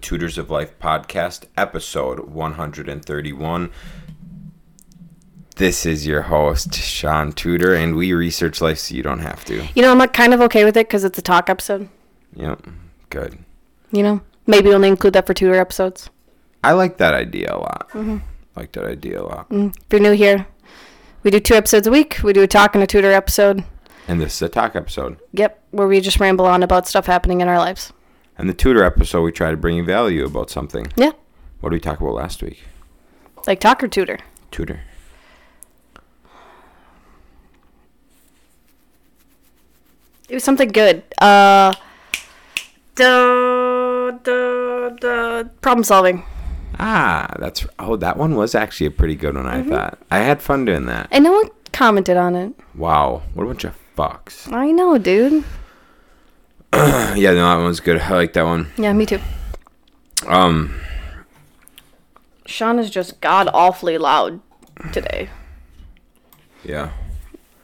Tutors of Life podcast, episode 131. This is your host, Shaun Tudor, and we research life so you don't have to. You know, I'm like, kind of okay with it because it's a talk episode. Yep, good. You know, maybe only include that for tutor episodes. I like that idea a lot. Like that idea a lot. Mm. If you're new here, we do two episodes a week. We do a talk and a tutor episode. And this is a talk episode. Yep, where we just ramble on about stuff happening in our lives. And the tutor episode, we try to bring you value about something. Yeah, What did we talk about last week? like talk or tutor. Tutor. It was something good. Uh, the the the problem solving. Ah, that's oh, that one was actually a pretty good one. I thought I had fun doing that. And no one commented on it. Wow, what a bunch of fucks. I know, dude. yeah, no, that one was good. I like that one. Yeah, me too. Um, Shaun is just god awfully loud today. yeah.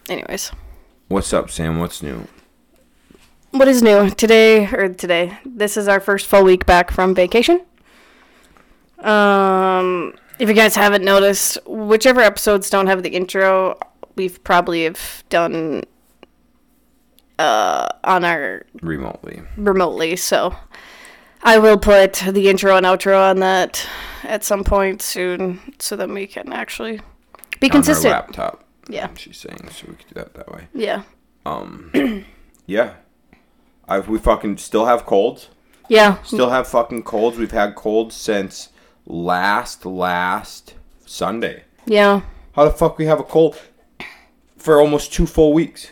Anyways. What's up, Sam? What's new? What is new today or today? This is our first full week back from vacation. Um, if you guys haven't noticed, whichever episodes don't have the intro, we've probably have done uh on our Remotely. remotely. So I will put the intro and outro on that at some point soon, so that we can actually be On consistent. laptop. Yeah, She's saying so we could do that that way. yeah, Um, yeah. I we fucking still have colds. yeah. Still have fucking colds. We've had colds since last last Sunday. Yeah. How the fuck we have a cold for almost two full weeks?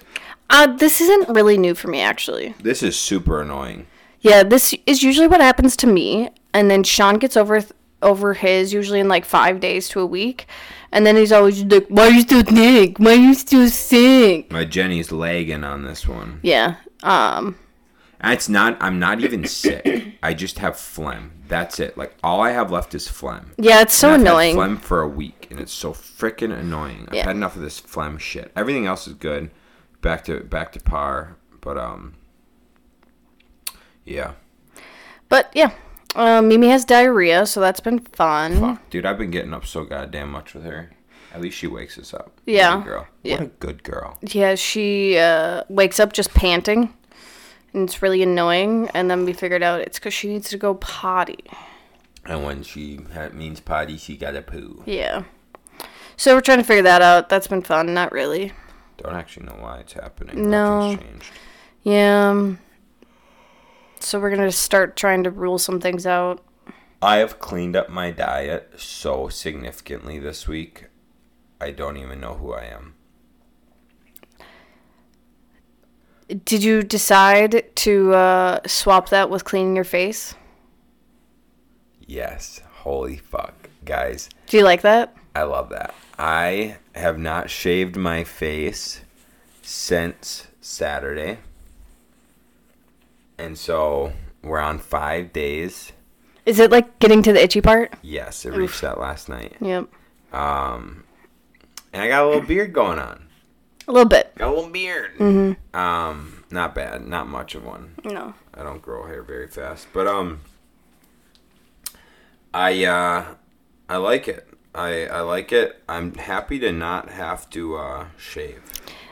Uh, this isn't really new for me, actually. This is super annoying. Yeah, this is usually what happens to me, and then Sean gets over th- over his usually in like five days to a week, and then he's always like, "Why are you still sick? Why are you still sick?" My Jenny's lagging on this one. Yeah. Um. And It's not. I'm not even sick. I just have phlegm. That's it. Like all I have left is phlegm. Yeah, it's so And I've had annoying. phlegm for a week, and it's so freaking annoying. I've Yeah. had enough of this phlegm shit. Everything else is good. Back to back to par. But um. Yeah. But yeah, um, Mimi has diarrhea, so that's been fun. Fuck, dude. I've been getting up so goddamn much with her. At least she wakes us up. Yeah. good girl. Yeah. What a good girl. Yeah, she uh, wakes up just panting, and it's really annoying. And then we figured out it's because she needs to go potty. And when she means potty, she got a poo. Yeah. So we're trying to figure that out. That's been fun. Not really. Don't actually know why it's happening. No. Yeah. um, So we're gonna start trying to rule some things out. I have cleaned up my diet so significantly this week. I don't even know who I am. Did you decide to uh, swap that with cleaning your face? Yes. Holy fuck. Guys, Do you like that? I love that. I have not shaved my face since Saturday. And so we're on five days. Is it like getting to the itchy part? Yes, it reached that last night. Yep. Um, and I got a little beard going on. A little bit. Got a little beard. Mm-hmm. Um, not bad. Not much of one. No. I don't grow hair very fast, but um, I uh, I like it. I I like it. I'm happy to not have to uh shave.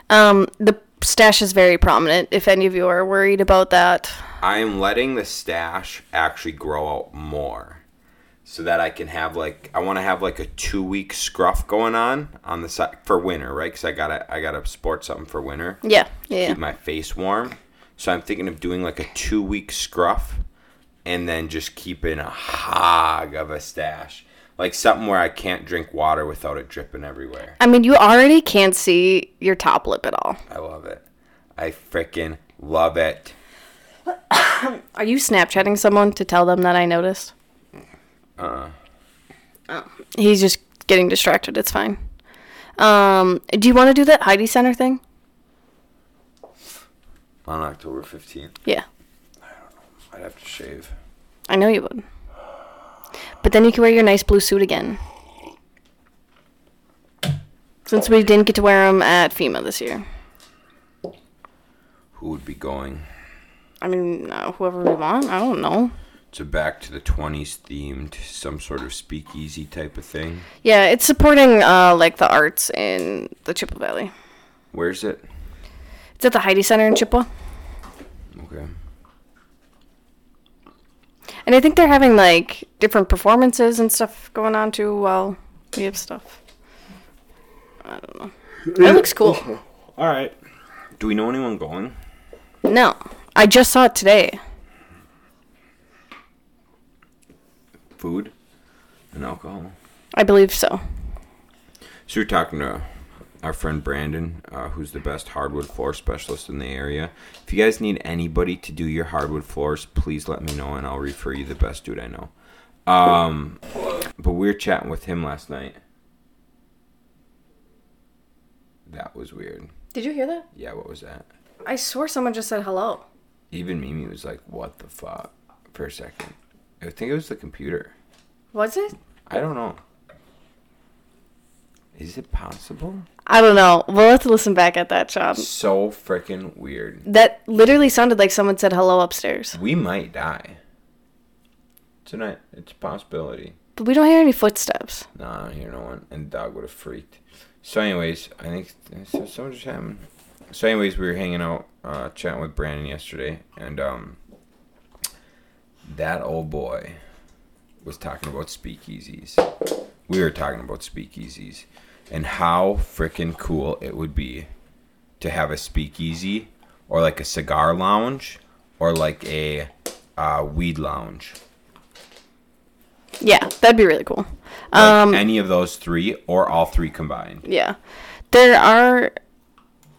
Um, the stash is very prominent. If any of you are worried about that, I am letting the stash actually grow out more, so that I can have like I want to have like a two week scruff going on on the side for winter, right? Because I gotta I gotta sport something for winter. yeah, yeah, keep my face warm. So I'm thinking of doing like a two week scruff and then just keeping a hog of a stash. Like something where I can't drink water without it dripping everywhere. I mean, you already can't see your top lip at all. I love it. I freaking love it. Are you Snapchatting someone to tell them that I noticed? Uh, Oh. He's just getting distracted. It's fine. Um, do you want to do that Heyde Center thing? on October 15th, Yeah, I don't know. I'd have to shave. I know you would. But then you can wear your nice blue suit again. Since we didn't get to wear them at FEMA this year. Who would be going? I mean, uh, whoever we want. I don't know. So back to the 20s themed, some sort of speakeasy type of thing. Yeah, it's supporting uh, like the arts in the Chippewa Valley. Where's it? It's at the Heyde Center in Chippewa. Okay. And I think they're having like different performances and stuff going on too while we have stuff. I don't know. It looks cool. All right. Do we know anyone going? No, I just saw it today. Food and alcohol. I believe so. So we're talking to our friend Brandon, uh, who's the best hardwood floor specialist in the area. If you guys need anybody to do your hardwood floors, please let me know and I'll refer you the best dude I know. Um, but we were chatting with him last night. That was weird. Did you hear that? Yeah, what was that? I swore someone just said hello. Even Mimi was like, "What the fuck?" for a second. I think it was the computer. Was it? I don't know. Is it possible? I don't know. We'll have to listen back at that, Shaun. So freaking weird. That literally sounded like someone said hello upstairs. We might die. Tonight, it's a possibility. But we don't hear any footsteps. No, I don't hear no one. And the dog would have freaked. So, anyways, I think so. Something just happened. So, anyways, we were hanging out, uh, chatting with Brandon yesterday, and um, that old boy was talking about speakeasies. We were talking about speakeasies and how freaking cool it would be to have a speakeasy or like a cigar lounge or like a uh, weed lounge. Yeah, that'd be really cool. Like Um, any of those three or all three combined. yeah. There are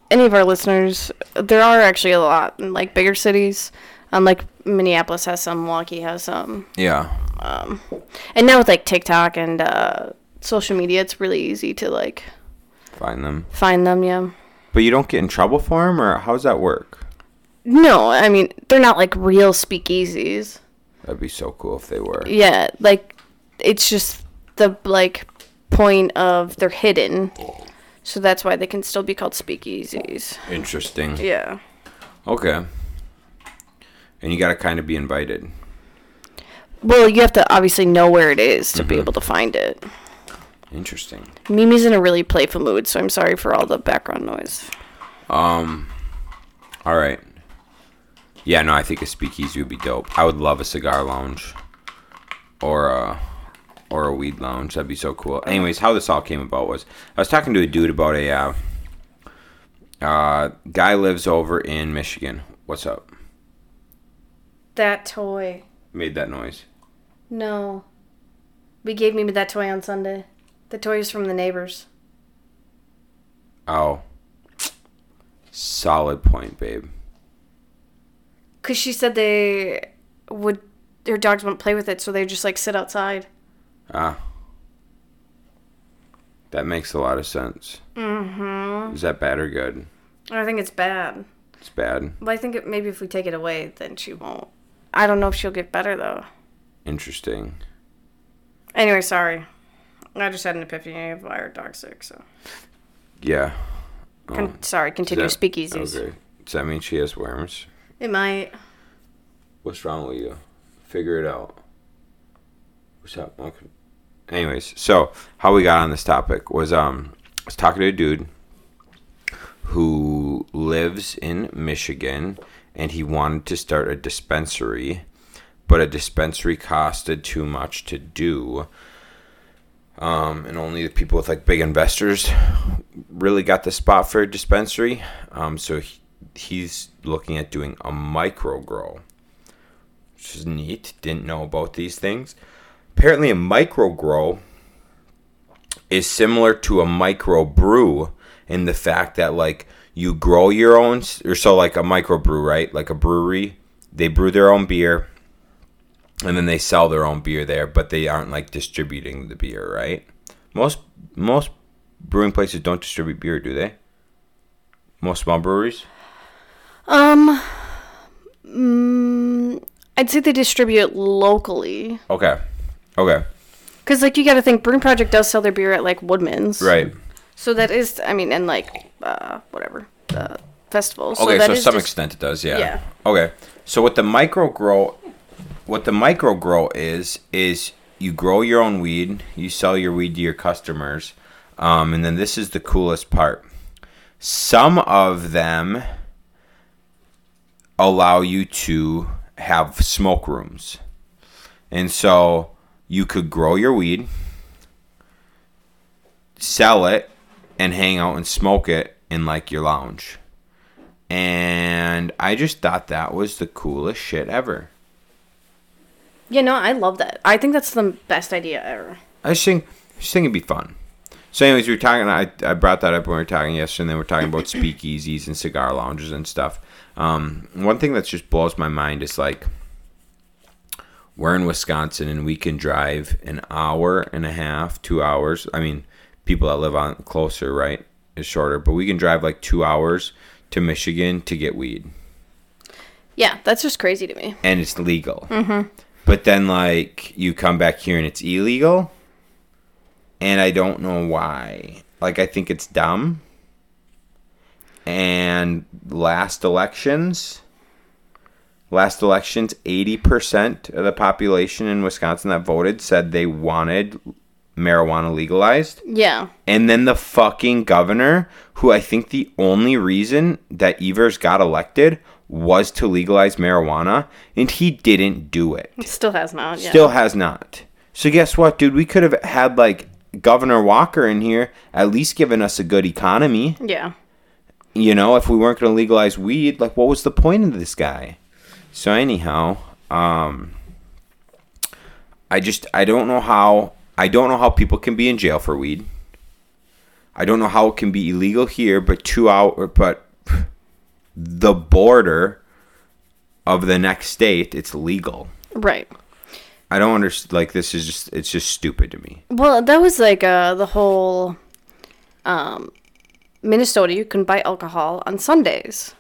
any of our listeners, there are actually a lot in like bigger cities. Um, like Minneapolis has some, Milwaukee has some. Yeah. And now with like TikTok and uh, social media, it's really easy to like Find them. find them. Yeah. But you don't get in trouble for them, or how does that work? No, I mean they're not like real speakeasies. That'd be so cool if they were. Yeah, like it's just the like point of they're hidden, so that's why they can still be called speakeasies. Interesting. Yeah. Okay. And you gotta kind of be invited. Well, you have to obviously know where it is to be mm-hmm. able to find it. Interesting. Mimi's in a really playful mood, so I'm sorry for all the background noise. Um. All right. Yeah, no, I think a speakeasy would be dope. I would love a cigar lounge, or a, or a weed lounge. That'd be so cool. Anyways, how this all came about was I was talking to a dude about a uh, uh, guy lives over in Michigan. What's up? That toy. Made that noise. No. We gave Mimi that toy on Sunday. The toys from the neighbors. Oh. Solid point, babe. Cause she said they would, their dogs wouldn't play with it, so they just like sit outside. Ah. That makes a lot of sense. Mm-hmm. Is that bad or good? I think it's bad. It's bad. But I think it, maybe if we take it away, then she won't. I don't know if she'll get better though. Interesting. Anyway, sorry. I just had an epiphany of why our dog's sick. So, Yeah. Oh. Con- sorry. Continue that- speakeasies. Okay. Does that mean she has worms? It might. What's wrong with you? Figure it out. What's up? Okay. Anyways, so how we got on this topic was um I was talking to a dude who lives in Michigan and he wanted to start a dispensary, but a dispensary costed too much to do. Um, and only the people with like big investors really got the spot for a dispensary. Um, so he, he's looking at doing a micro grow, which is neat. Didn't know about these things. Apparently, a micro grow is similar to a micro brew in the fact that like you grow your own, or so like a micro brew, right? Like a brewery, they brew their own beer, and then they sell their own beer there, but they aren't like distributing the beer, right? Most most brewing places don't distribute beer, do they? Most small breweries. Um, mm, I'd say they distribute locally. Okay. Okay. Cause like you got to think, Brewing Projekt does sell their beer at like Woodman's. Right. So that is, I mean, and like uh, whatever the festivals. Okay, that so is some extent it does, yeah. Yeah. Okay. So with the micro grow, what the micro grow is is you grow your own weed, you sell your weed to your customers, um, and then this is the coolest part. Some of them allow you to have smoke rooms, and so you could grow your weed, sell it, and hang out and smoke it in like your lounge. And I just thought that was the coolest shit ever. You know, I love that. I think that's the best idea ever. I just think, I just think it'd be fun. So, anyways, we were talking. I, I brought that up when we were talking yesterday. And then we're talking about speakeasies and cigar lounges and stuff. Um, one thing that just blows my mind is like we're in Wisconsin and we can drive an hour and a half, two hours. I mean, people that live on closer, right, is shorter, but we can drive like two hours to Michigan to get weed, Yeah, that's just crazy to me. and it's legal. Mm-hmm. But then, like, you come back here and it's illegal, and I don't know why. Like, I think it's dumb. And last elections, last elections, 80% of the population in Wisconsin that voted said they wanted marijuana legalized. Yeah. And then the fucking governor, who I think the only reason that Evers got elected was to legalize marijuana, and he didn't do it. Still has not. Yeah. Still has not. So guess what, dude? We could have had like Governor Walker in here, at least giving us a good economy. Yeah. You know, if we weren't going to legalize weed, like what was the point of this guy? So anyhow, um I just I don't know how I don't know how people can be in jail for weed. I don't know how it can be illegal here, but two hour but the border of the next state, it's legal. Right. I don't understand. Like this is just it's just stupid to me. Well, that was like uh, the whole um, Minnesota. You can buy alcohol on Sundays.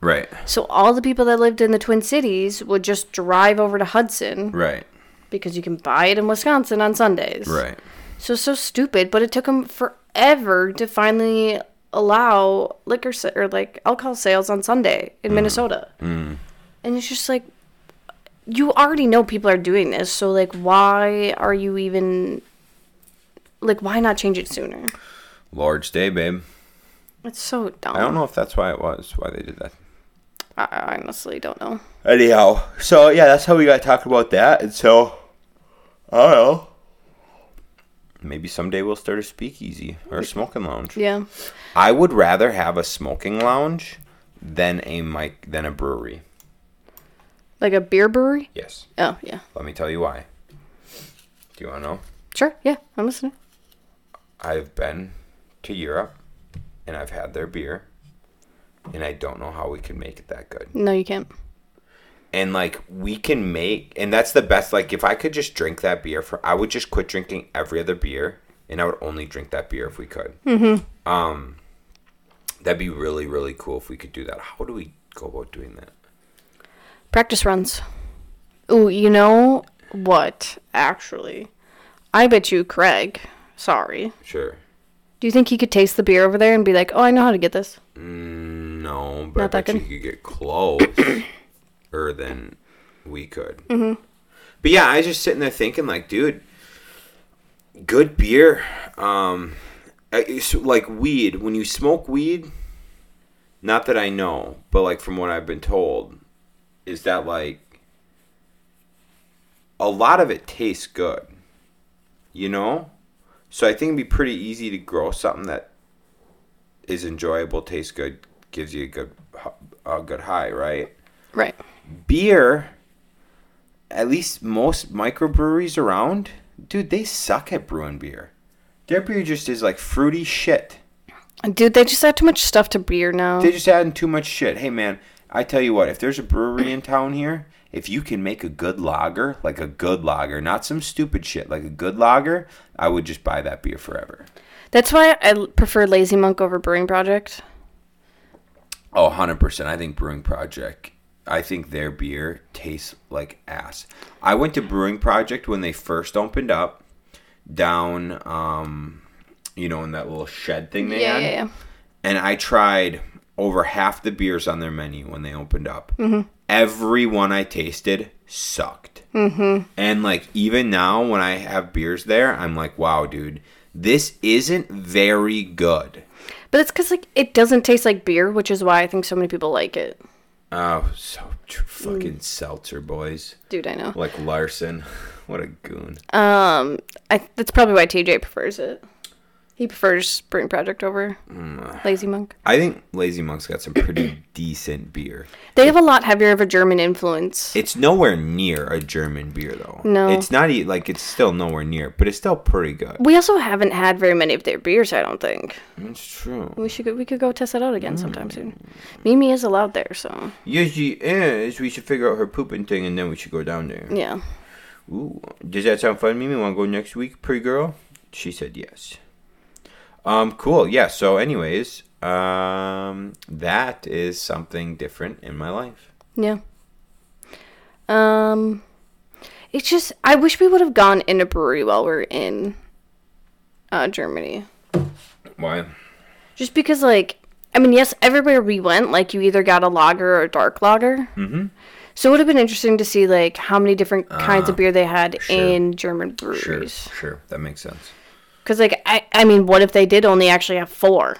Right. So all the people that lived in the Twin Cities would just drive over to Hudson Right. because you can buy it in Wisconsin on Sundays. Right. So so stupid, but it took them forever to finally allow liquor sa- or like alcohol sales on Sunday in mm. Minnesota. Mm. And it's just like you already know people are doing this, so like why are you even like why not change it sooner? Large Day, babe. It's so dumb. I don't know if that's why it was why they did that. I, I honestly don't know. Anyhow, so yeah, that's how we got talking about that, and so I don't know. Maybe someday we'll start a speakeasy or a smoking lounge. Yeah. I would rather have a smoking lounge than a mic than a brewery. Like a beer brewery? Yes. Oh, yeah. Let me tell you why. Do you want to know? Sure. Yeah, I'm listening. I've been to Europe and I've had their beer, and I don't know how we can make it that good. No, you can't. And like we can make, and that's the best. Like if I could just drink that beer for, I would just quit drinking every other beer, and I would only drink that beer if we could. Mm-hmm. Um, that'd be really really cool if we could do that. How do we go about doing that? Practice runs. Ooh, you know what? Actually, I bet you Craig. Sorry. Sure. Do you think he could taste the beer over there and be like, "Oh, I know how to get this"? Mm, no, but Not I that bet you could get closer than we could. Mm-hmm. But yeah, I was just sitting there thinking, like, dude, good beer. Um, like weed. When you smoke weed, not that I know, but like from what I've been told, is that like a lot of it tastes good. You know, so I think it'd be pretty easy to grow something that is enjoyable, tastes good, gives you a good a good high, right? Right. Beer, at least most microbreweries around, dude, they suck at brewing beer. Their beer just is like fruity shit. Dude, they just add too much stuff to beer now. They just adding too much shit. Hey man, I tell you what, if there's a brewery in town here, if you can make a good lager, like a good lager, not some stupid shit, like a good lager, I would just buy that beer forever. That's why I prefer Lazy Monk over Brewing Projekt. Oh, 100%. I think Brewing Projekt, I think their beer tastes like ass. I went to Brewing Projekt when they first opened up down, um, you know, in that little shed thing they Yeah, had. yeah, yeah. And I tried over half the beers on their menu when they opened up. Every one I tasted sucked. Mm-hmm. And like even now when I have beers there, I'm like, wow, dude, this isn't very good. But it's because like it doesn't taste like beer, which is why I think so many people like it. Oh, so tr- fucking seltzer boys. Dude, I know. Like Larson. What a goon. Um, I that's probably why TJ prefers it. He prefers Brewing Projekt over Mm. Lazy Monk. I think Lazy Monk's got some pretty decent beer. They have a lot heavier of a German influence. It's nowhere near a German beer though. No. It's not like it's still nowhere near, but it's still pretty good. We also haven't had very many of their beers. I don't think It's true. we should go, we could go test it out again sometime Mm. soon. Mimi is allowed there, so Yes, she is. We should figure out her pooping thing and then we should go down there. yeah. Ooh. Does that sound fun, Mimi? Want to go next week, pretty girl? She said yes. Um, cool. Yeah, so anyways, um that is something different in my life. Yeah. Um, it's just I wish we would have gone in a brewery while we're in uh, Germany. Why? Just because, like, I mean, yes, everywhere we went, like, you either got a lager or a dark lager. Mm-hmm. So it would have been interesting to see, like, how many different kinds of beer they had sure. in German Sure, breweries. sure. That makes sense. Because, like, I, I mean, what if they did only actually have four?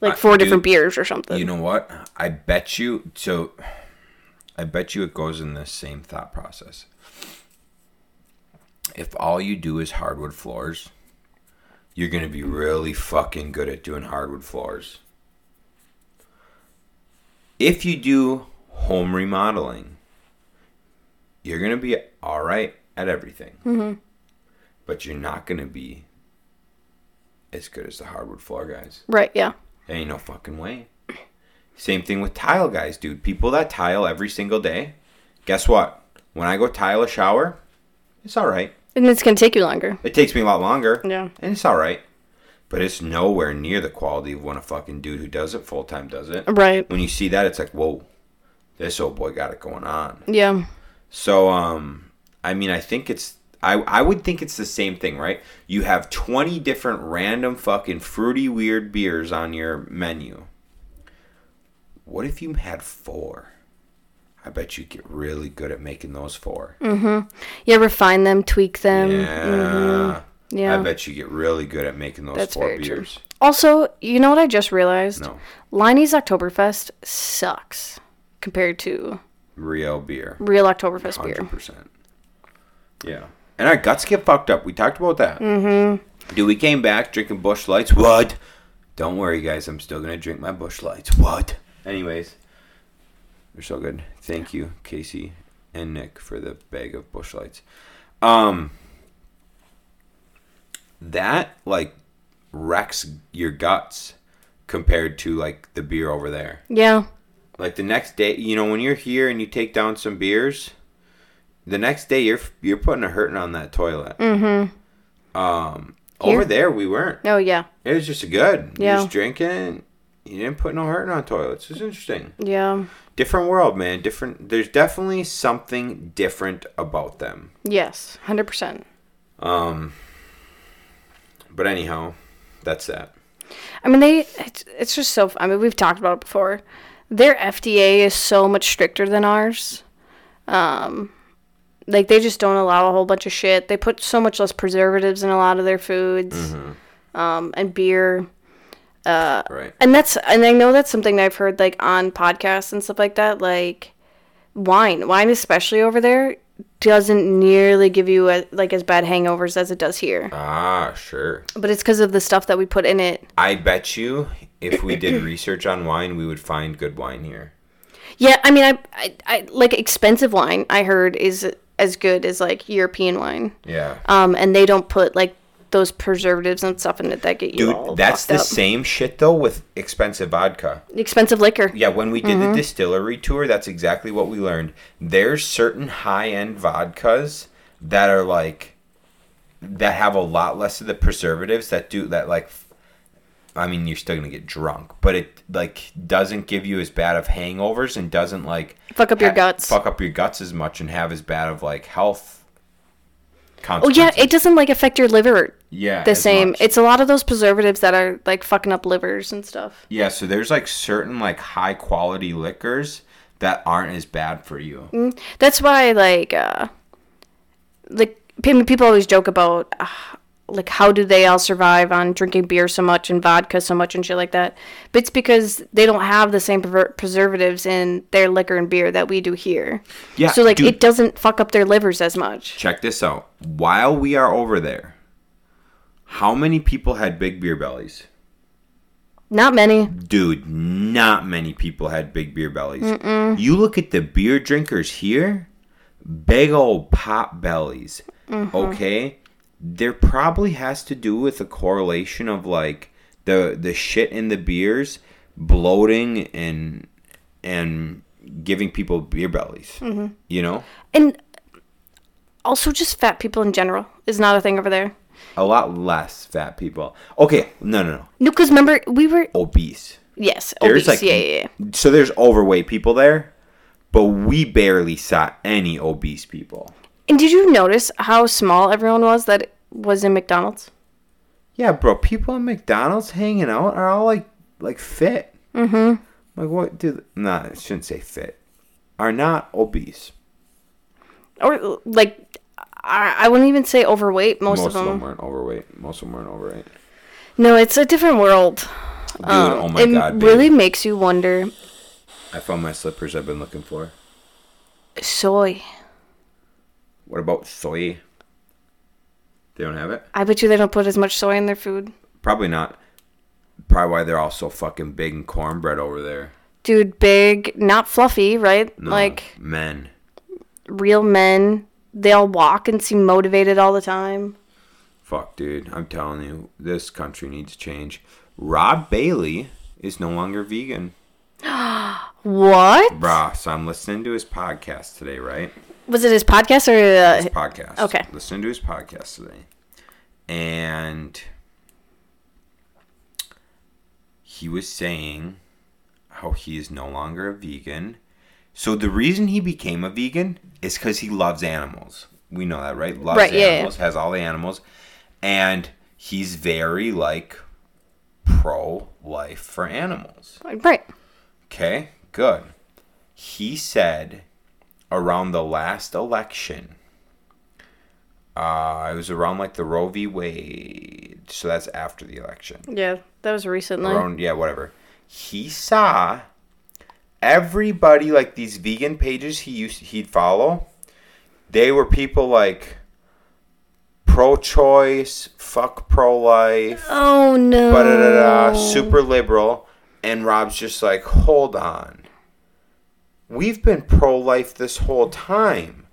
Like, four different dude, beers or something. You know what? I bet you. So, I bet you it goes in the same thought process. If all you do is hardwood floors, you're gonna be really fucking good at doing hardwood floors. If you do home remodeling, you're gonna be all right at everything, Mm-hmm. But you're not gonna be as good as the hardwood floor guys. right, yeah. There ain't no fucking way. Same thing with tile guys, dude. People that tile every single day. Guess what? When I go tile a shower, it's all right. And it's going to take you longer. It takes me a lot longer, Yeah. and it's all right. But it's nowhere near the quality of when a fucking dude who does it full time does it. Right. When you see that, it's like, whoa, this old boy got it going on. Yeah. So, um, I mean, I think it's. I, I would think it's the same thing, right? You have 20 different random fucking fruity weird beers on your menu. What if you had four? I bet you'd get really good at making those four. Mhm. Yeah, refine them, tweak them. yeah. Yeah. I bet you get really good at making those That's four very true. beers. Also, you know what I just realized? No. Leinie's Oktoberfest sucks compared to Real beer. real Oktoberfest beer. 100%. Yeah. And our guts get fucked up. We talked about that. Mm-hmm. Dude, we came back drinking Busch Lights. What? Don't worry, guys. I'm still going to drink my Busch Lights. What? Anyways, they're so good. Thank you, Casey and Nick, for the bag of Busch Lights. Um, that, like, wrecks your guts compared to, like, the beer over there. Yeah. Like the next day, you know, when you're here and you take down some beers, the next day you're you're putting a hurting on that toilet. Mm-hmm. Um, over there we weren't. Oh yeah. It was just good. Yeah. just drinking. You didn't put no hurting on toilets. It's interesting. Yeah. Different world, man. Different. There's definitely something different about them. Yes. Hundred percent. Um. But anyhow, that's that. I mean, they. It's, it's just so. I mean, we've talked about it before. Their FDA is so much stricter than ours. Um, like they just don't allow a whole bunch of shit. They put so much less preservatives in a lot of their foods, um, and beer. Right. and that's and I know that's something I've heard like on podcasts and stuff like that. Like wine, wine especially over there doesn't nearly give you a, like as bad hangovers as it does here. Ah, sure. But it's because of the stuff that we put in it. I bet you if we did research on wine, we would find good wine here. Yeah, I mean, I, I, I like expensive wine. I heard is as good as like European wine. Yeah. Um, and they don't put like those preservatives and stuff in it that get you all Dude, that's the up. same shit though with expensive vodka. expensive liquor. Yeah, when we did Mm-hmm. the distillery tour, that's exactly what we learned. There's certain high end vodkas that are like that have a lot less of the preservatives that do that like I mean, you're still gonna get drunk, but it like doesn't give you as bad of hangovers and doesn't like Fuck up your guts. fuck up your guts as much and have as bad of like health. Oh yeah, it doesn't like affect your liver Yeah. the same. much. It's a lot of those preservatives that are like fucking up livers and stuff. Yeah, so there's like certain like high quality liquors that aren't as bad for you. That's why like uh like people always joke about uh, like how do they all survive on drinking beer so much and vodka so much and shit like that. But it's because they don't have the same prever- preservatives in their liquor and beer that we do here. Yeah, So like dude. it doesn't fuck up their livers as much. Check this out. While we are over there, how many people had big beer bellies? Not many. Dude, not many people had big beer bellies. Mm. You look at the beer drinkers here, big old pop bellies. Okay? There probably has to do with a correlation of like the the shit in the beers bloating and and giving people beer bellies. Mm-hmm. You know? And also just fat people in general is not a thing over there. A lot less fat people. Okay, no no no. No, because remember we were Obese. yes, There's obese. like yeah, yeah, yeah. so there's overweight people there, but we barely saw any obese people. And did you notice how small everyone was that was in McDonald's? Yeah, bro, people at McDonald's hanging out are all like like fit. Mm-hmm. Like what do nah, I shouldn't say fit. Are not obese. Or like I, I wouldn't even say overweight. Most, Most of them. weren't overweight. Most of them weren't overweight. No, it's a different world. Dude, Um, oh my it god, babe. really makes you wonder. I found my slippers I've been looking for. Soy. What about soy? They don't have it? I bet you they don't put as much soy in their food. Probably not. Probably why they're all so fucking big and cornbread over there. Dude, big, not fluffy, right? No, Like men. real men. They all walk and seem motivated all the time. Fuck, dude. I'm telling you, this country needs change. Rob Bailey is no longer vegan. What? Bruh, so I'm listening to his podcast today, right? Was it his podcast or uh, His podcast. okay. Listening to his podcast today. And he was saying how he is no longer a vegan. So the reason he became a vegan is because he loves animals. We know that, right? Loves Right, yeah, yeah. animals, has all the animals. And he's very like pro life for animals. right? Okay, good. He said around the last election, uh, it was around like the Roe v. Wade, so that's after the election. Yeah, that was recently. Around, yeah, whatever. He saw everybody like these vegan pages he used he'd follow. They were people like pro-choice, fuck pro-life, Oh no. super liberal. And Rob's just like, hold on. We've been pro life this whole time.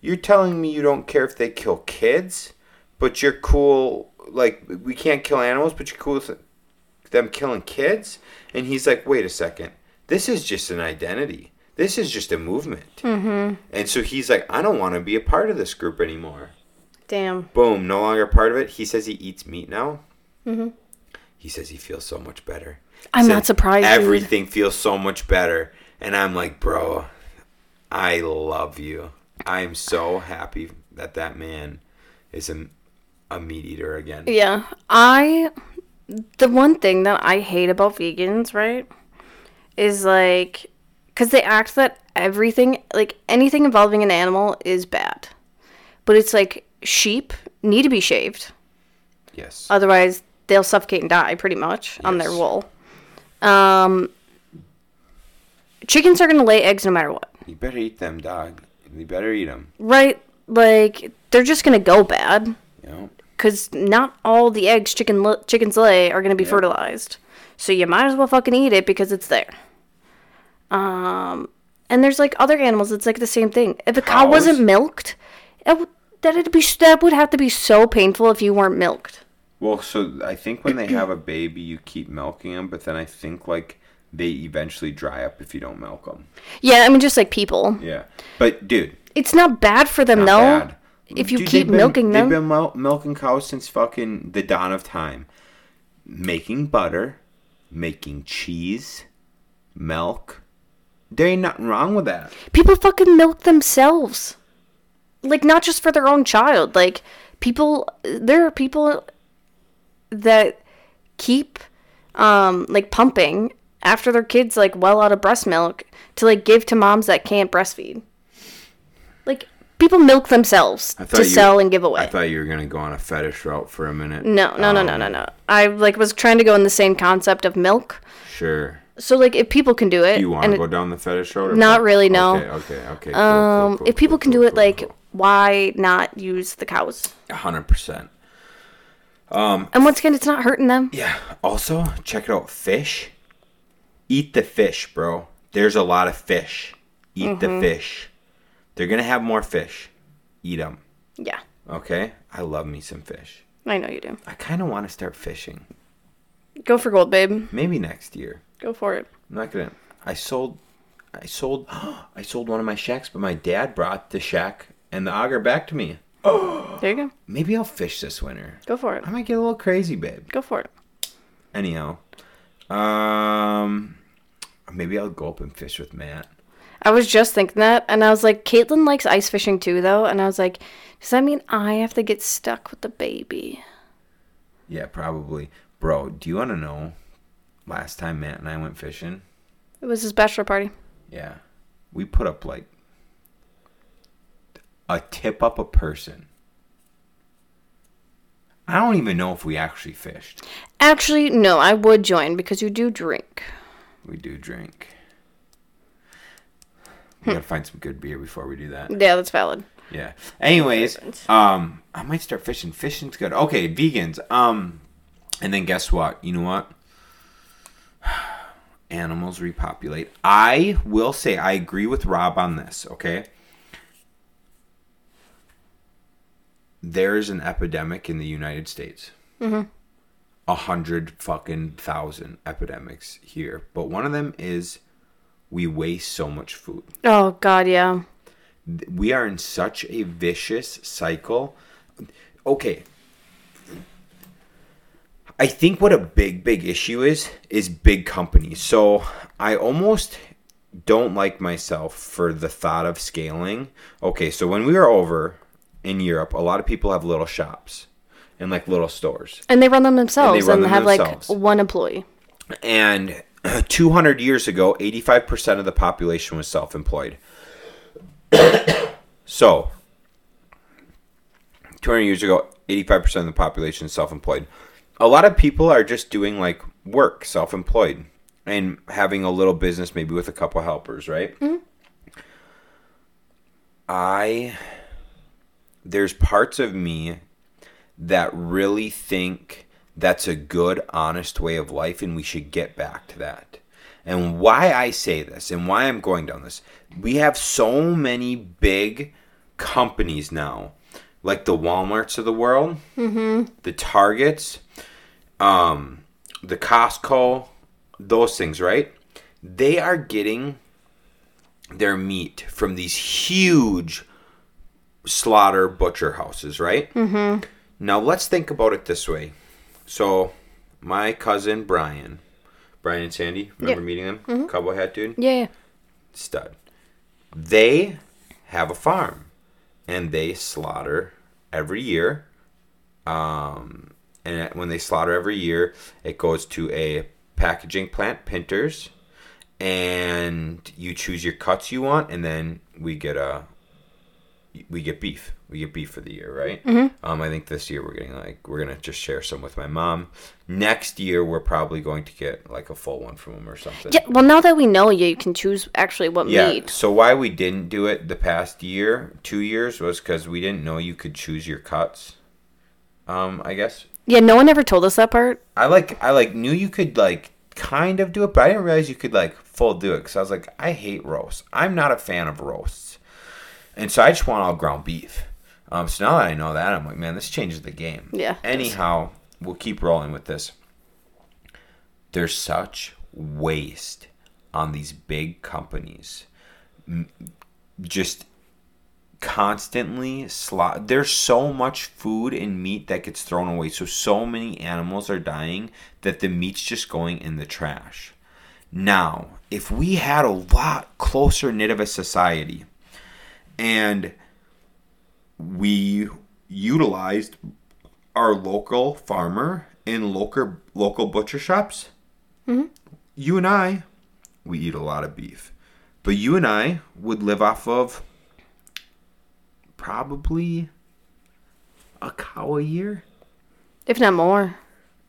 You're telling me you don't care if they kill kids, but you're cool. Like, we can't kill animals, but you're cool with them killing kids? And he's like, wait a second. This is just an identity. This is just a movement. Mm-hmm. And so he's like, I don't want to be a part of this group anymore. Damn. Boom, no longer part of it. He says he eats meat now. Mm-hmm. He says he feels so much better. I'm not surprised, dude. Everything feels so much better. And I'm like, bro, I love you. I am so happy that that man is a, a meat eater again. Yeah, I. The one thing that I hate about vegans, right, is like, because they act that everything, like anything involving an animal, is bad. But it's like sheep need to be shaved, Yes. otherwise they'll suffocate and die pretty much on their wool. Um, chickens are gonna lay eggs no matter what, you better eat them, dog. You better eat them. right? Like they're just gonna go bad. Know? because not all the eggs chicken l- chickens lay are going to be fertilized. So you might as well fucking eat it because it's there. Um, and there's like other animals. It's like the same thing. If a cow wasn't milked, it w- that'd be that would have to be so painful if you weren't milked. Well, so I think when they have a baby, you keep milking them, but then I think like they eventually dry up if you don't milk them. Yeah, I mean just like people. Yeah. But dude, It's not bad for them not though. bad. If you Dude, keep been- milking them. They've been mil- milking cows since fucking the dawn of time. Making butter, making cheese, milk. There ain't nothing wrong with that. people fucking milk themselves like not just for their own child like people there are people that keep um like pumping after their kids like well out of breast milk to like give to moms that can't breastfeed. Like people milk themselves to you- sell and give away. I thought you were gonna go on a fetish route for a minute. no, no, no, no, Um, no, no. I like was trying to go in the same concept of milk. Sure. So like if people can do it, You want to go down the fetish road? Not really, no. Okay, okay, okay. cool, um, cool, cool, if people can do it, like why not use the cows? A hundred percent. And once again, it's not hurting them. Yeah. Also, check it out. Fish. Eat the fish, bro. There's a lot of fish. Eat Mm-hmm. the fish. They're gonna have more fish. Eat them. Yeah, Okay. I love me some fish. I know you do. I kind of want to start fishing. Go for gold, babe. Maybe next year. Go for it. I'm not gonna. I sold. I sold. I sold one of my shacks, but my dad brought the shack and the auger back to me. There you go. Maybe I'll fish this winter. Go for it. I might get a little crazy, babe. Go for it. Anyhow, um, maybe I'll go up and fish with Matt. I was just thinking that, and I was like, Caitlin likes ice fishing too, though, and I was like, does that mean I have to get stuck with the baby? Yeah, probably. Bro, do you want to know? Last time Matt and I went fishing, It was his bachelor party. yeah, we put up like a tip up a person. I don't even know if we actually fished. Actually, no, I would join because you do drink. We do drink. We gotta find some good beer before we do that. Yeah, that's valid. Yeah. Anyways, um, I might start fishing. Fishing's good. Okay, vegans. Um, and then guess what? You know what? Animals repopulate. I will say I agree with Rob on this. Okay. There's an epidemic in the United States. Mm-hmm. A hundred fucking thousand epidemics here, but one of them is we waste so much food Oh, God, yeah. we are in such a vicious cycle. Okay. I think what a big, big issue is, is big companies. So I almost don't like myself for the thought of scaling. Okay, so when we were over in Europe, a lot of people have little shops and like little stores. And they run them themselves and, run them have themselves. like one employee. And 200 years ago, 85% of the population was self employed. so, 200 years ago, 85% of the population is self employed. A lot of people are just doing like work, self employed, and having a little business maybe with a couple helpers, right? Mm-hmm. I. There's parts of me that really think that's a good, honest way of life, and we should get back to that. And why I say this and why I'm going down this, we have so many big companies now, like the Walmarts of the world, the Targets, um, the Costco, those things, right? They are getting their meat from these huge slaughter butcher houses, right? Mm-hmm. Now let's think about it this way. So, my cousin Brian, Brian and Sandy, remember Yeah. meeting them? Cowboy hat dude, Yeah, yeah. stud. They have a farm, and they slaughter every year. Um, and when they slaughter every year, it goes to a packaging plant, Pinters, and you choose your cuts you want, and then we get a we get beef. We get beef for the year, right? Um, I think this year we're getting like we're gonna just share some with my mom. Next year we're probably going to get like a full one from them or something. Yeah, well, now that we know you, you can choose actually what Yeah. meat. So why we didn't do it the past year, two years, was because we didn't know you could choose your cuts. Um, I guess Yeah, no one ever told us that part. I like I like knew you could like kind of do it, but I didn't realize you could like full do it because I was like I hate roasts. I'm not a fan of roasts, and so I just want all ground beef. Um, so now that I know that, I'm like, man, this changes the game. Yeah. Anyhow, we'll keep rolling with this. There's such waste on these big companies. Just constantly slot there's so much food and meat that gets thrown away so so many animals are dying that the meat's just going in the trash now if we had a lot closer knit of a society and we utilized our local farmer in local local butcher shops, mm-hmm. you and I, we eat a lot of beef, but you and I would live off of probably a cow a year. If not more.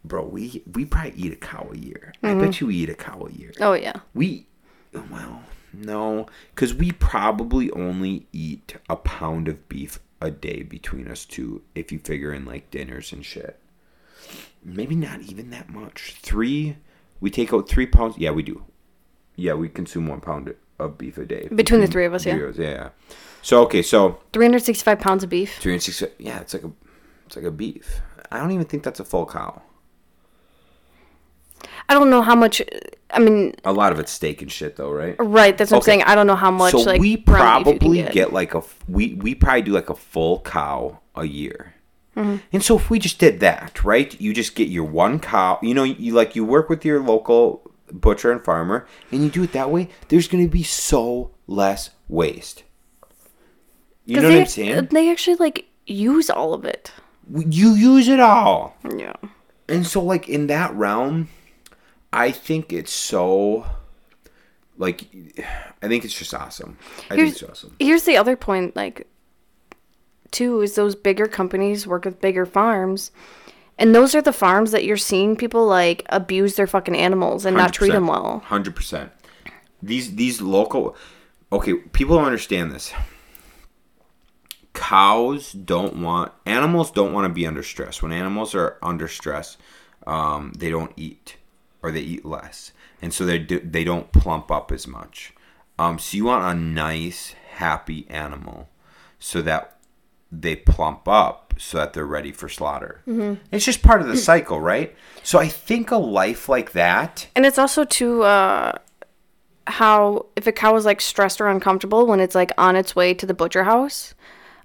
Bro, we we probably eat a cow a year. I mm-hmm. bet you we eat a cow a year. Oh yeah. We, well, no, because we probably only eat a pound of beef a day between us two, if you figure in like dinners and shit. Maybe not even that much. Three, we take out three pounds. Yeah, we do. Yeah, we consume one pound of beef a day. Between the three of us, yeah. yeah. yeah. So okay, so 365 pounds of beef. three and six. Yeah, it's like a, it's like a beef. I don't even think that's a full cow. I don't know how much. I mean, A lot of it's steak and shit, though, right? right? That's what Okay. I'm saying. I don't know how much. so like we ground beef you can probably get. get. like a we we probably do like a full cow a year. Mm-hmm. And so if we just did that, right? You just get your one cow. You know, you like you work with your local butcher and farmer, and you do it that way. There's going to be so less waste. You know they, what I'm saying? They actually like use all of it. You use it all. Yeah. And so, like in that realm, I think it's so. Like, I think it's just awesome. I think Here's, it's awesome. here's the other point, like, too, is those bigger companies work with bigger farms. And those are the farms that you're seeing people, like, abuse their fucking animals and not treat them well. Hundred percent. These these local. Okay, people don't understand this. Cows don't want animals don't want to be under stress. When animals are under stress, um, they don't eat or they eat less, and so they do, they don't plump up as much. Um, so you want a nice, happy animal, so that they plump up, so that they're ready for slaughter. It's just part of the cycle, right? So I think a life like that. And it's also to uh, how if a cow is like stressed or uncomfortable when it's like on its way to the butcher house,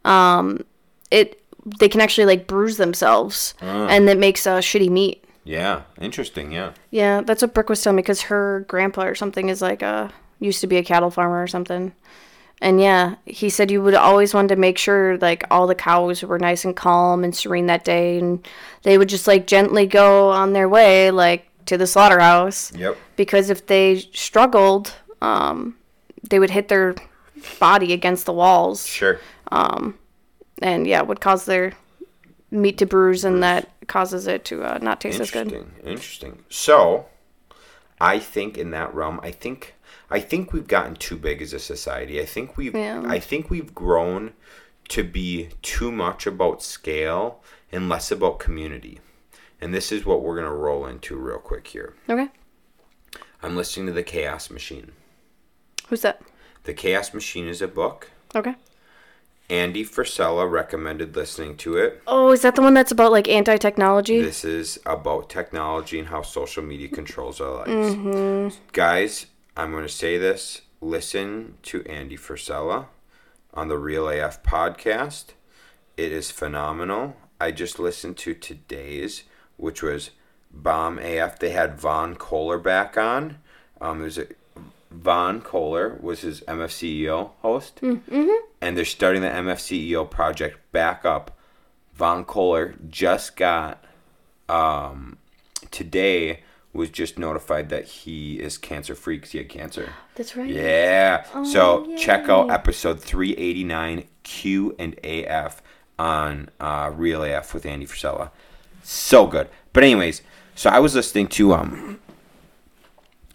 um, it they can actually like bruise themselves, and it makes uh, shitty meat. Yeah, interesting. Yeah. Yeah, that's what Brooke was telling me because her grandpa or something is like a used to be a cattle farmer or something. And yeah, he said you would always want to make sure like all the cows were nice and calm and serene that day, and they would just like gently go on their way like to the slaughterhouse. Yep. Because if they struggled, um, they would hit their body against the walls, Sure. Um, and yeah, would cause their meat to bruise, and that causes it to uh, not taste as good. Interesting. Interesting. So, I think in that realm, I think I think we've gotten too big as a society. I think we've Yeah. I think we've grown to be too much about scale and less about community. And this is what we're gonna roll into real quick here. Okay, I'm listening to the Chaos Machine. who's that? The Chaos Machine is a book. Okay. Andy Frisella recommended listening to it. Oh, is that the one that's about like anti-technology? This is about technology and how social media controls our lives. Guys, I'm going to say this. Listen to Andy Frisella on the Real AF podcast. It is phenomenal. I just listened to today's, which was Bomb AF. They had Von Kohler back on. Um, there's a Von Kohler was his MFCEO host, and they're starting the MFCEO project back up. Von Kohler just got um, today was just notified that he is cancer free because he had cancer. That's right. Yeah. so Oh, check out episode 389 Q and AF on uh, Real AF with Andy Frisella. So good. But anyways, so I was listening to um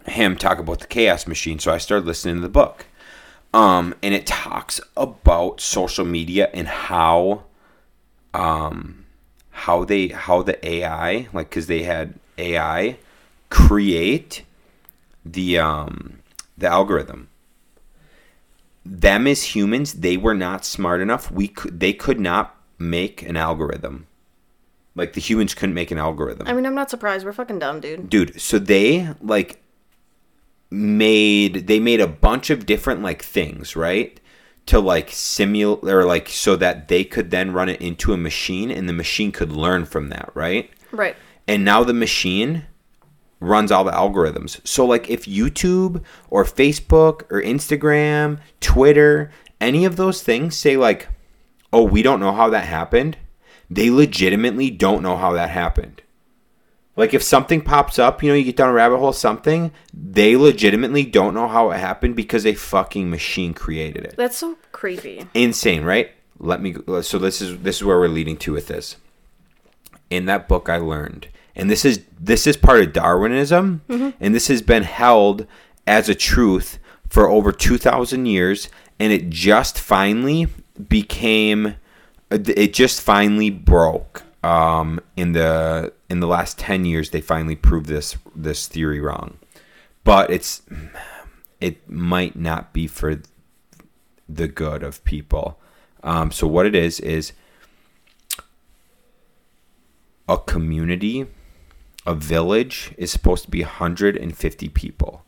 him talk about the chaos machine, so I started listening to the book. Um, and it talks about social media and how um how they how the AI like because they had AI create the um the algorithm them as humans they were not smart enough we could they could not make an algorithm like the humans couldn't make an algorithm I mean, I'm not surprised. We're fucking dumb, dude. dude so they like made they made a bunch of different like things right to like simulate or like so that they could then run it into a machine and the machine could learn from that right Right. and now the machine runs all the algorithms. So like if YouTube or Facebook or Instagram, Twitter, any of those things say like, "Oh, we don't know how that happened." They legitimately don't know how that happened. Like if something pops up, you know, you get down a rabbit hole, something they legitimately don't know how it happened because a fucking machine created it. That's so creepy. Insane, right? Let me. Uh, so this is this is where we're leading to with this. In that book, I learned, and this is this is part of Darwinism, mm-hmm. and this has been held as a truth for over two thousand years, and it just finally became, it just finally broke. Um, in the in the last ten years, they finally proved this this theory wrong, but it's it might not be for the good of people. Um, so what it is is a community, a village is supposed to be 150 people.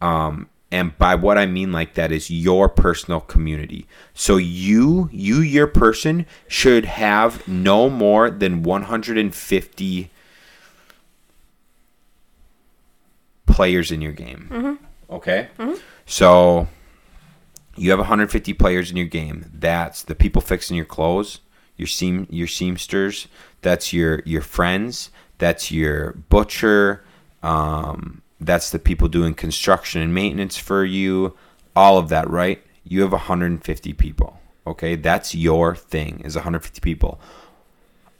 Um, and by what I mean like that is your personal community. So you, you, your person should have no more than 150 players in your game. Okay? So you have 150 players in your game. That's the people fixing your clothes, your seam, your seamsters. That's your your friends. That's your butcher. Um, that's the people doing construction and maintenance for you. All of that, right? You have 150 people. Okay, that's your thing. Is 150 people.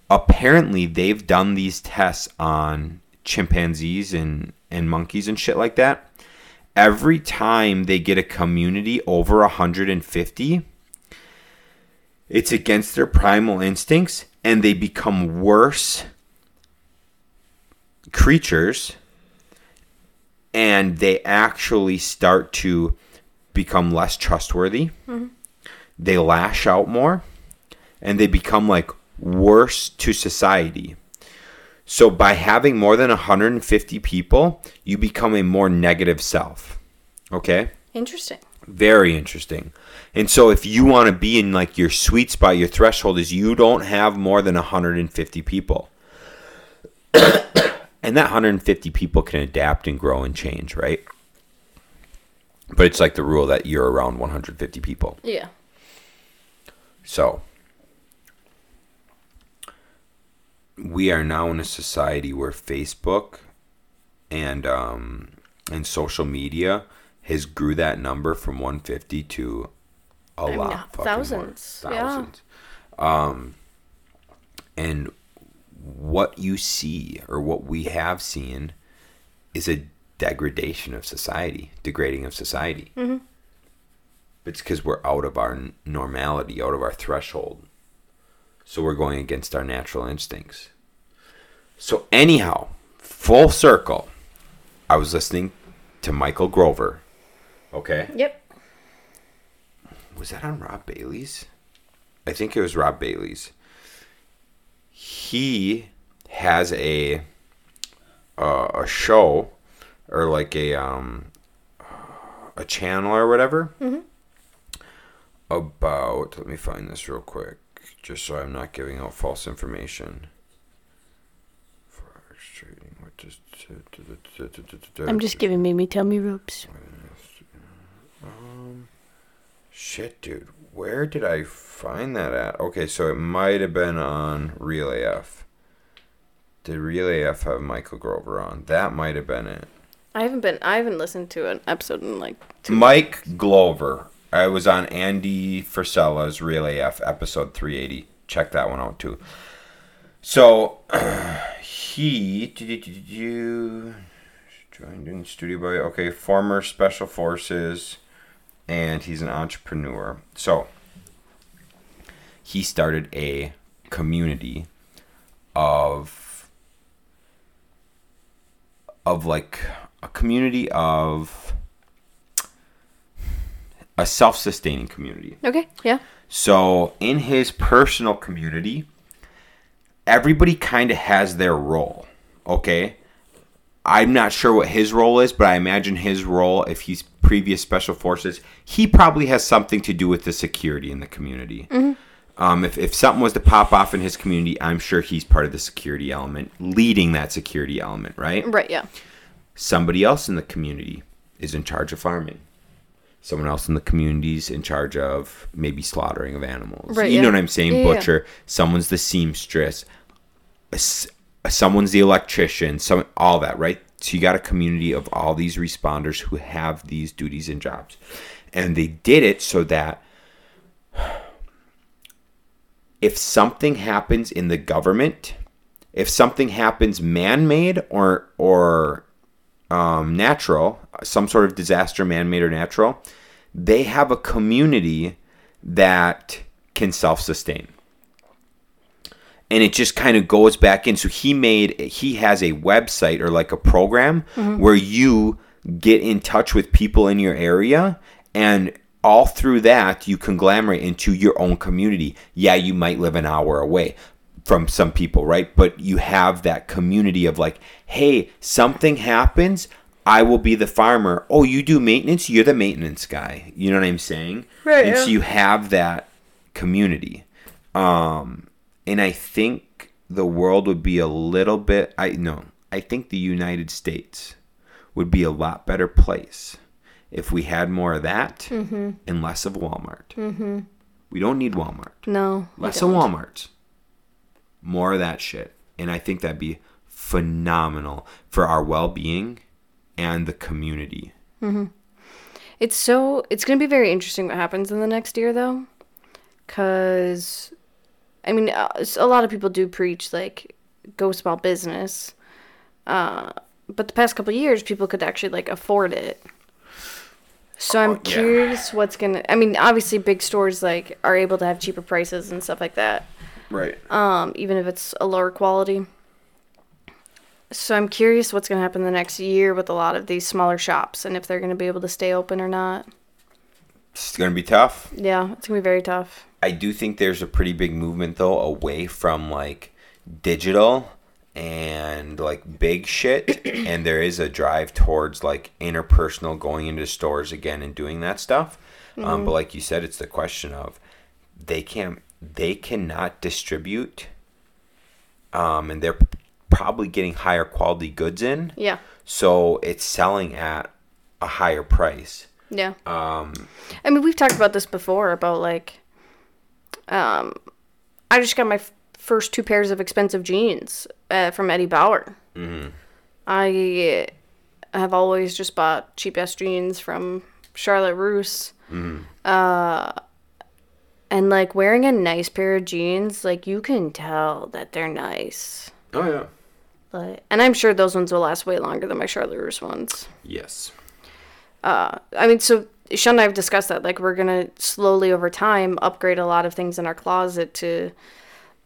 Apparently, they've done these tests on chimpanzees and and monkeys and shit like that every time they get a community over 150, it's against their primal instincts and they become worse creatures and they actually start to become less trustworthy. Mm-hmm. They lash out more and they become like worse to society. So by having more than 150 people, you become a more negative self. Okay? Interesting. Very interesting. And so if you want to be in like your sweet spot, your threshold is you don't have more than 150 people. And that 150 people can adapt and grow and change, right? But it's like the rule that you're around 150 people. Yeah. So we are now in a society where Facebook and um, and social media has grew that number from 150 to a lot fucking thousands, more. yeah. thousands. Um, and what you see or what we have seen is a degradation of society, degrading of society. Mm-hmm. It's because we're out of our normality, out of our threshold. So we're going against our natural instincts. So, anyhow, full circle, I was listening to Michael Glover. Okay. Yep. Was that on Rob Bailey's? I think it was Rob Bailey's. He has a uh, a show or like a um a channel or whatever about. Let me find this real quick, just so I'm not giving out false information. Forex trading. What does? I'm just giving Mimi tell me ropes. Shit, dude. Where did I find that at? Okay, so it might have been on Real AF. Did Real AF have Michael Glover on? That might have been it. I haven't been. I haven't listened to an episode in like. Mike Glover. I was on Andy Frisella's Real AF episode 380. Check that one out too. So he joined in Studio Boy. Okay, former special forces, and he's an entrepreneur. So he started a community of of like a community of a self-sustaining community. Okay. Yeah. So in his personal community, everybody kind of has their role. Okay. I'm not sure what his role is, but I imagine his role, if he's previous special forces, he probably has something to do with the security in the community. Um, if, if something was to pop off in his community, I'm sure he's part of the security element, leading that security element, right? Right. Yeah. somebody else in the community is in charge of farming. Someone else in the community is in charge of maybe slaughtering of animals. Right, you know what I'm saying? Yeah, yeah. Butcher. Someone's the seamstress. Someone's the electrician, some all that, right? So you got a community of all these responders who have these duties and jobs. And they did it so that if something happens in the government, if something happens man-made or or um, natural, some sort of disaster, man-made or natural, they have a community that can self-sustain and it just kind of goes back in. So he made he has a website or like a program where you get in touch with people in your area and all through that you conglomerate into your own community. Yeah, you might live an hour away from some people, right? But you have that community of like, hey, something happens, I will be the farmer. Oh, you do maintenance, you're the maintenance guy. You know what I'm saying? Right, And yeah. so you have that community. Um and I think the world would be a little bit I no, I think the United States would be a lot better place if we had more of that Mm-hmm. and less of Walmart. Mm-hmm. We don't need Walmart. No. Less of don't. More of that shit. And I think that'd be phenomenal for our well being and the community. It's so it's going to be very interesting what happens in the next year though. Cuz I mean a lot of people do preach like go small business. Uh but the past couple years people could actually like afford it. So I'm Oh, yeah. curious what's going to I mean obviously big stores like are able to have cheaper prices and stuff like that. Right. Um even if it's a lower quality. So I'm curious what's going to happen the next year with a lot of these smaller shops and if they're going to be able to stay open or not. It's going to be tough. Yeah, it's gonna be very tough. I do think there's a pretty big movement though away from like digital and like big shit and there is a drive towards like interpersonal going into stores again and doing that stuff. Um, but like you said it's the question of they can't they cannot distribute um, and they're probably getting higher quality goods in. Yeah, So it's selling at a higher price. yeah. Um, I mean, we've talked about this before about like, um, I just got my f- first two pairs of expensive jeans uh, from Eddie Bauer. Mm-hmm. I have always just bought cheap ass jeans from Charlotte Russe. Uh, and like wearing a nice pair of jeans, like you can tell that they're nice. oh yeah. Like, and I'm sure those ones will last way longer than my Charlotte Russe ones. Yes. Uh, I mean, so Sean and I have discussed that. Like, we're gonna slowly over time upgrade a lot of things in our closet to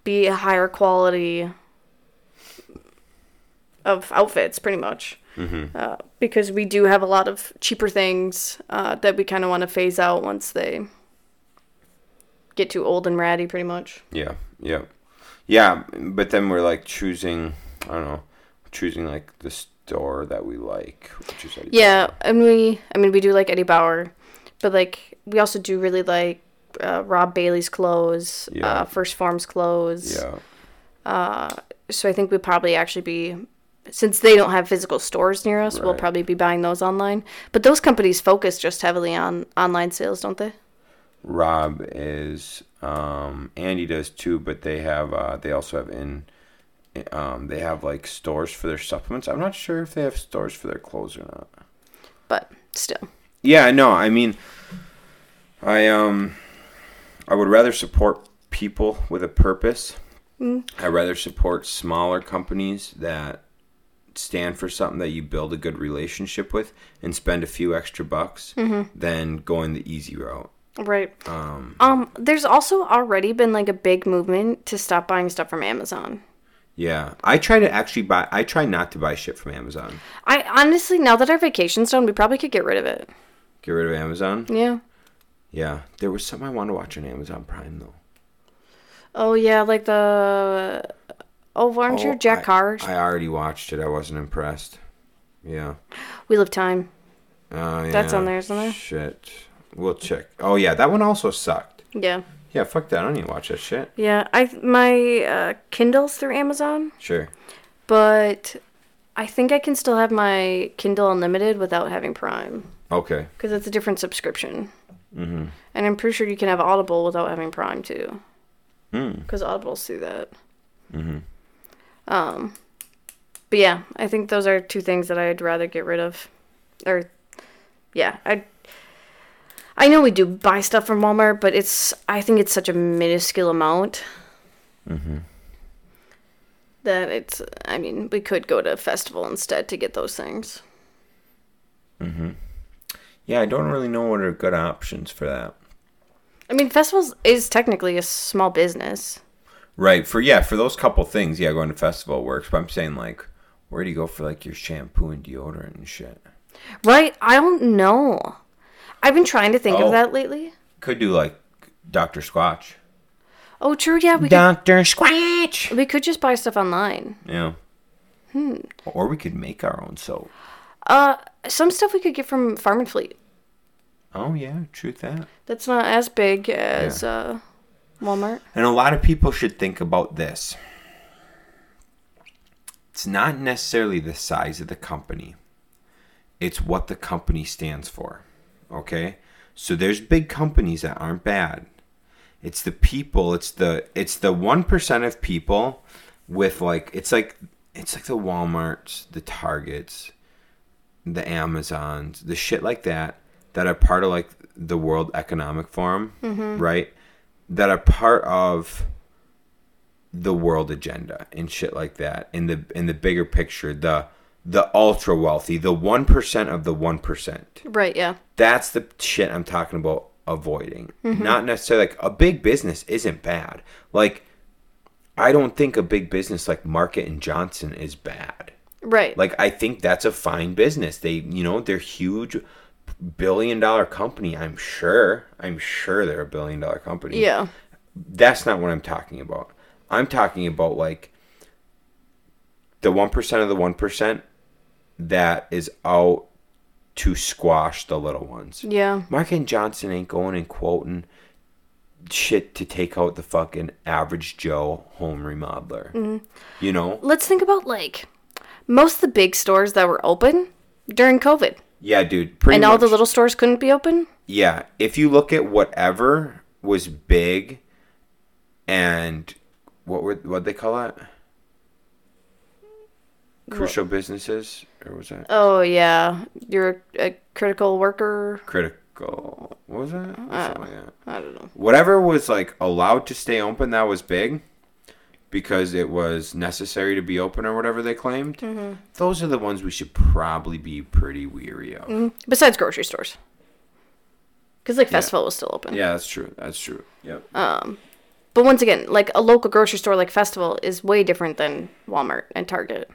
be a higher quality of outfits, pretty much. Uh, because we do have a lot of cheaper things uh, that we kind of want to phase out once they get too old and ratty, pretty much. Yeah, yeah, yeah. But then we're like choosing. I don't know, choosing like the store that we like, which is Eddie Yeah, and we, I mean, we do like Eddie Bauer, but like we also do really like uh, Rob Bailey's clothes, Yeah. uh, First Form's clothes. Yeah, So I think we'd probably actually be, since they don't have physical stores near us, we'll probably be buying those online. But those companies focus just heavily on online sales, don't they? Rob is. Um, Andy does too, but they have. Uh, they also have in. Um, they have like stores for their supplements. I'm not sure if they have stores for their clothes or not. But still, Yeah, no, I mean, I um, I would rather support people with a purpose. I'd rather support smaller companies that stand for something that you build a good relationship with and spend a few extra bucks than going the easy route. right? Um, Um, there's also already been like a big movement to stop buying stuff from Amazon. Yeah, I try to actually buy. I try not to buy shit from Amazon. I honestly, now that our vacation's done, we probably could get rid of it. Get rid of Amazon. Yeah. Yeah, there was something I wanted to watch on Amazon Prime though. Oh yeah, like the oh, you Oh, Jack I- Cars? I already watched it. I wasn't impressed. Yeah. Wheel of Time. Oh, yeah. That's on there, isn't there? Shit. We'll check. Oh yeah, that one also sucked. Yeah. Yeah, fuck that. I don't need to watch that shit. Yeah, I my uh, Kindle's through Amazon, Sure. but I think I can still have my Kindle Unlimited without having Prime Okay. because it's a different subscription. Mm-hmm. And I'm pretty sure you can have Audible without having Prime too, Mm. because Audible's through that. Mm-hmm. Um, But yeah, I think those are two things that I'd rather get rid of. Or, yeah, I. I know we do buy stuff from Walmart, but it's. I think it's such a minuscule amount. Mm-hmm. That it's. I mean, we could go to a festival instead to get those things. Mm-hmm. Yeah, I don't really know what are good options for that. I mean, festivals is technically a small business. Right. For yeah, for those couple things, yeah, going to festival works. But I'm saying like, where do you go for like your shampoo and deodorant and shit? Right? I don't know. I've been trying to think Oh. of that lately. Could do like Dr. Squatch. Oh, true. Yeah, we could, Dr. Squatch. we could just buy stuff online. Yeah. Hmm. Or we could make our own soap. Uh, some stuff we could get from Farm and Fleet. Oh yeah, truth that. That's not as big as uh, Walmart. And a lot of people should think about this. It's not necessarily the size of the company. It's what the company stands for. Okay? So there's big companies that aren't bad. It's the people, it's the it's the 1% of people with like it's like it's like the Walmarts, the Targets, the Amazons, the shit like that that are part of like the World Economic Forum, mm-hmm. right? That are part of the world agenda and shit like that in the in the bigger picture, the the ultra wealthy, the 1% of the 1%. Right, yeah. That's the shit I'm talking about avoiding. Mm-hmm. Not necessarily like a big business isn't bad. Like I don't think a big business like Market and Johnson is bad. Right. Like I think that's a fine business. They, you know, they're huge billion dollar company, I'm sure. I'm sure they're a billion dollar company. yeah. That's not what I'm talking about. I'm talking about like the 1% of the 1% that is out to squash the little ones. Yeah. Market and Johnson ain't going and quoting shit to take out the fucking average Joe home remodeler. Mm-hmm. You know? Let's think about like most of the big stores that were open during COVID. Yeah, dude. Pretty and much. all the little stores couldn't be open. yeah, if you look at whatever was big and what were what they call it? Crucial businesses or was that Oh yeah, you're a critical worker. critical? What was that? Something like that. I don't know. Whatever was like allowed to stay open that was big because it was necessary to be open or whatever they claimed. Mm-hmm. Those are the ones we should probably be pretty weary of. Besides grocery stores, because like festival was still open. Yeah, that's true. That's true. Yep. Um but once again, like a local grocery store like Festival is way different than Walmart and Target.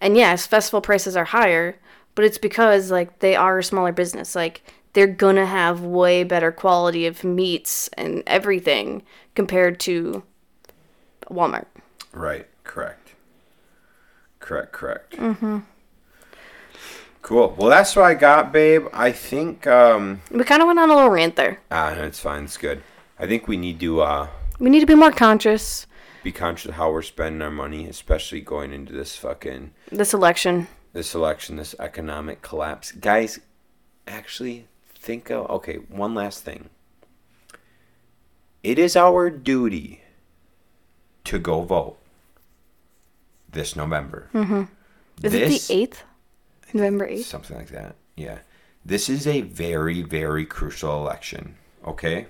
And yes, Festival prices are higher, but it's because like they are a smaller business. Like they're gonna have way better quality of meats and everything compared to Walmart. Right. Correct. Correct. Correct. Mm-hmm. Cool. Well, that's what I got, babe. I think. um We kind of went on a little rant there. Ah, no, it's fine. It's good. I think we need to uh We need to be more conscious be conscious of how we're spending our money, especially going into this fucking this election. this election, this economic collapse. Guys, actually think of okay, one last thing. It is our duty to go vote this November. Mm-hmm. Is it the eighth? November eighth. Something like that. Yeah. This is a very, very crucial election. Okay?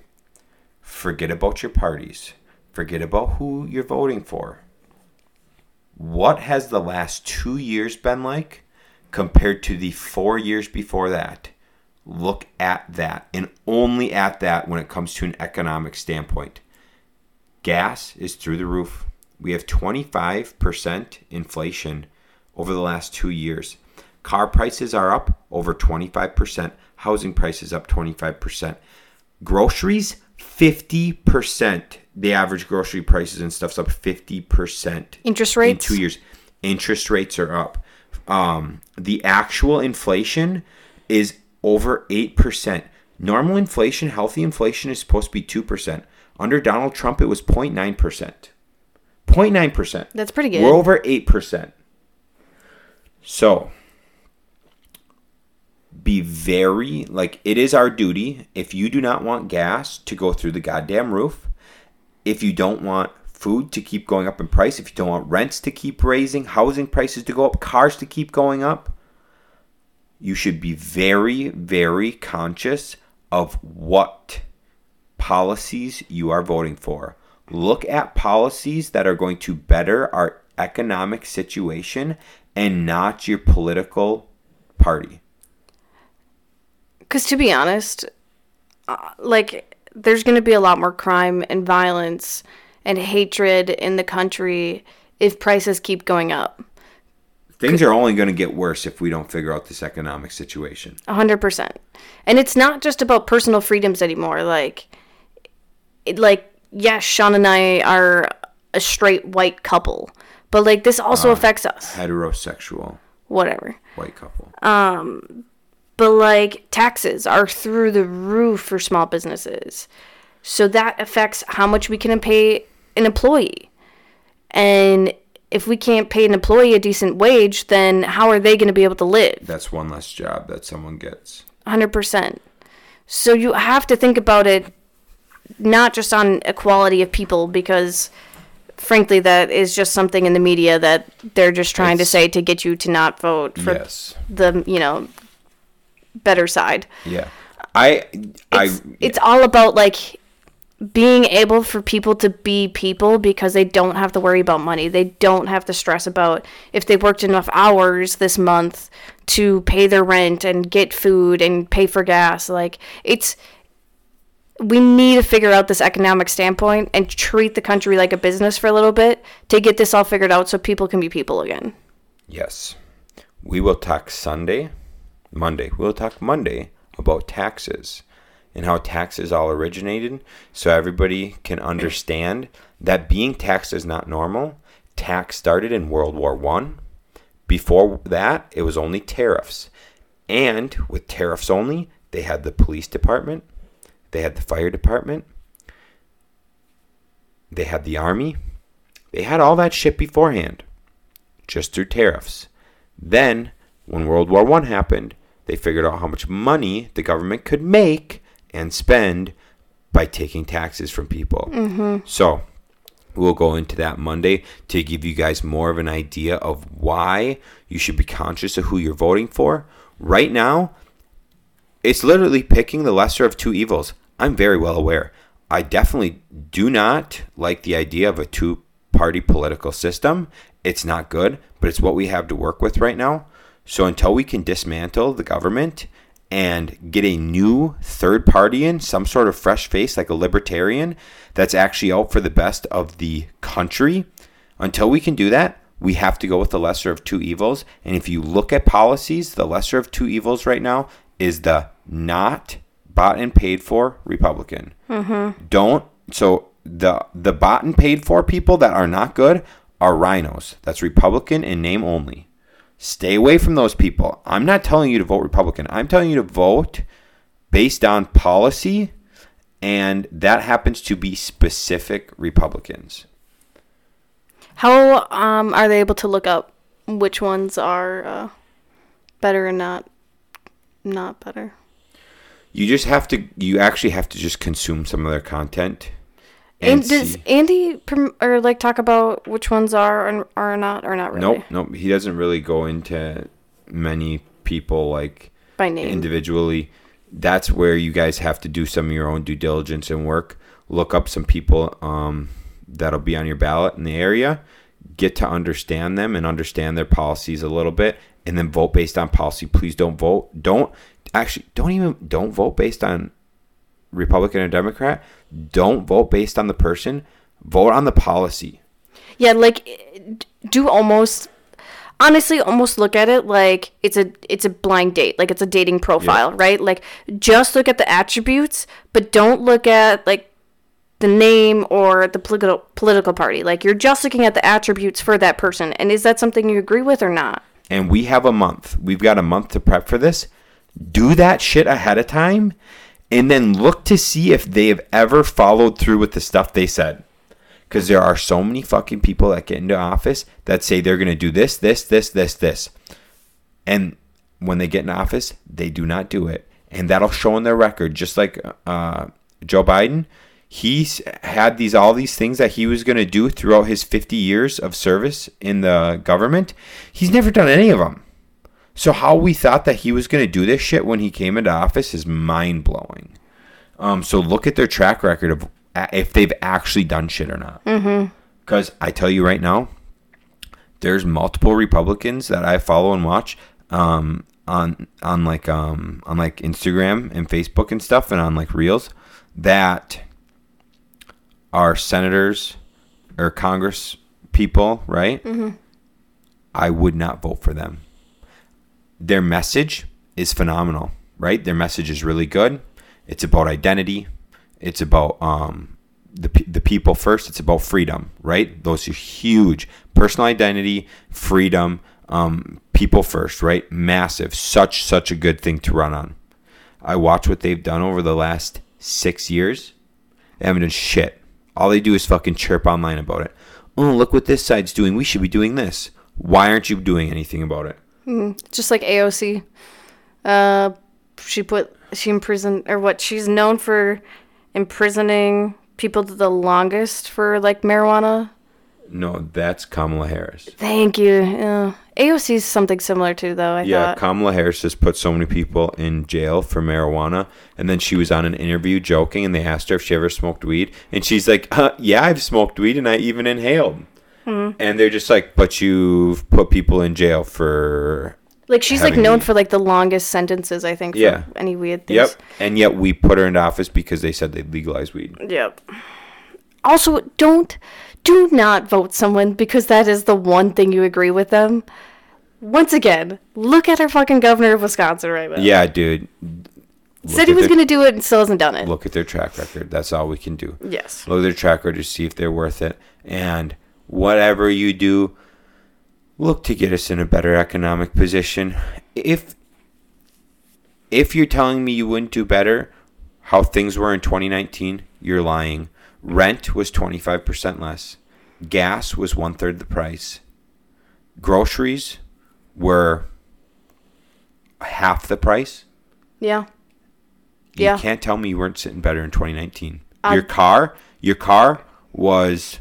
Forget about your parties. Forget about who you're voting for. What has the last two years been like compared to the four years before that? Look at that, and only at that when it comes to an economic standpoint. Gas is through the roof. We have 25% inflation over the last two years. Car prices are up over 25%. Housing prices up 25%. Groceries, 50%. The average grocery prices and stuff's up 50% Interest rates in two years. Interest rates are up. Um, the actual inflation is over 8%. Normal inflation, healthy inflation is supposed to be 2%. Under Donald Trump, it was 0.9%. 0.9%. That's pretty good. We're over 8%. So, be very, like, it is our duty, if you do not want gas to go through the goddamn roof, if you don't want food to keep going up in price, if you don't want rents to keep raising, housing prices to go up, cars to keep going up, you should be very, very conscious of what policies you are voting for. Look at policies that are going to better our economic situation and not your political party. Because to be honest, uh, like there's going to be a lot more crime and violence and hatred in the country if prices keep going up. Things are only going to get worse if we don't figure out this economic situation. A hundred percent. And it's not just about personal freedoms anymore. Like, it, like yes, Sean and I are a straight white couple, but like this also affects us. Heterosexual Whatever. white couple. But like taxes are through the roof for small businesses. So that affects how much we can pay an employee. And if we can't pay an employee a decent wage, then how are they going to be able to live? That's one less job that someone gets. 100%. So you have to think about it not just on equality of people because frankly that is just something in the media that they're just trying It's- to say to get you to not vote for yes. the, you know, better side. Yeah. I I It's, it's all about like being able for people to be people because they don't have to worry about money. They don't have to stress about if they worked enough hours this month to pay their rent and get food and pay for gas. Like it's we need to figure out this economic standpoint and treat the country like a business for a little bit to get this all figured out so people can be people again. Yes. We will talk Sunday, Monday. We'll talk Monday about taxes and how taxes all originated so everybody can understand that being taxed is not normal. Tax started in World War 1. Before that, it was only tariffs. And with tariffs only, they had the police department, they had the fire department, they had the army. They had all that shit beforehand just through tariffs. Then, when World War One happened, they figured out how much money the government could make and spend by taking taxes from people. Mm-hmm. So, we'll go into that Monday to give you guys more of an idea of why you should be conscious of who you're voting for. Right now, it's literally picking the lesser of two evils. I'm very well aware. I definitely do not like the idea of a two party political system. It's not good, but it's what we have to work with right now. So until we can dismantle the government and get a new third party in, some sort of fresh face like a libertarian that's actually out for the best of the country, until we can do that, we have to go with the lesser of two evils. And if you look at policies, the lesser of two evils right now is the not bought and paid for Republican. Mm-hmm. Don't so the the bought and paid for people that are not good are RINOs. That's Republican in name only. Stay away from those people. I'm not telling you to vote Republican. I'm telling you to vote based on policy, and that happens to be specific Republicans. How um, are they able to look up which ones are uh, better and not not better? You just have to. You actually have to just consume some of their content. And, And, does. Andy prom- or like talk about which ones are and are not or not really Nope, nope. He doesn't really go into many people like by name? individually. That's where you guys have to do some of your own due diligence and work. Look up some people um, that'll be on your ballot in the area. Get to understand them and understand their policies a little bit, and then vote based on policy. Please don't vote. Don't actually don't even don't vote based on Republican or Democrat. Don't vote based on the person. Vote on the policy. Yeah, like do almost honestly almost look at it like it's a it's a blind date, like it's a dating profile, right? Like just look at the attributes, but don't look at like the name or the political political party. Like you're just looking at the attributes for that person. And is that something you agree with or not? and we have a month. We've got a month to prep for this. Do that shit ahead of time and then look to see if they have ever followed through with the stuff they said. Because there are so many fucking people that get into office that say they're going to do this, this, this, this, this. And when they get in office, they do not do it. And that'll show in their record. Just like uh, Joe Biden, he had these all these things that he was going to do throughout his 50 years of service in the government. He's never done any of them. So how we thought that he was going to do this shit when he came into office is mind blowing. Um, so look at their track record of if they've actually done shit or not. Because I tell you right now, there's multiple Republicans that I follow and watch um, on on like um, on like Instagram and Facebook and stuff, and on like Reels that are senators or Congress people, right? I would not vote for them. Their message is phenomenal, right? Their message is really good. It's about identity. It's about um, the the people first. It's about freedom, right? Those are huge personal identity, freedom, um, people first, right? Massive, such such a good thing to run on. I watch what they've done over the last six years. They haven't done shit. All they do is fucking chirp online about it. Oh, look what this side's doing. We should be doing this. Why aren't you doing anything about it? Just like AOC. Uh, she put she imprisoned or what? She's known for imprisoning people the longest for like marijuana. No, that's Kamala Harris. Thank you. Yeah. AOC is something similar too, though. I think. Yeah, thought. Kamala Harris just put so many people in jail for marijuana, and then she was on an interview joking, and they asked her if she ever smoked weed, and she's like, uh, "Yeah, I've smoked weed, and I even inhaled." Hmm. And they're just like, "But you've put people in jail for like she's like known for like the longest sentences. I think. For Yeah. Any weird things. yep," and yet we put her into office because they said they'd legalize weed. Yep. Also, don't do not vote someone because that is the one thing you agree with them. Once again, look at our fucking governor of Wisconsin right now. Yeah, dude. Said he was their- going to do it and still hasn't done it. look at their track record. That's all we can do. Yes. Look at their track record to see if they're worth it. And whatever you do, look to get us in a better economic position. If if you're telling me you wouldn't do better, how things were in 2019, you're lying. Rent was 25% less. Gas was one third the price. Groceries were half the price. Yeah. You Yeah. can't tell me you weren't sitting better in 2019. Um, your car, your car was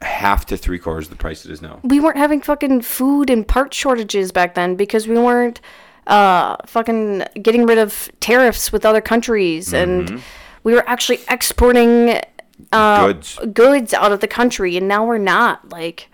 half to three quarters the price it is now. We weren't having fucking food and part shortages back then because we weren't uh fucking getting rid of tariffs with other countries. And we were actually exporting uh Goods. goods out of the country. And now we're not. Like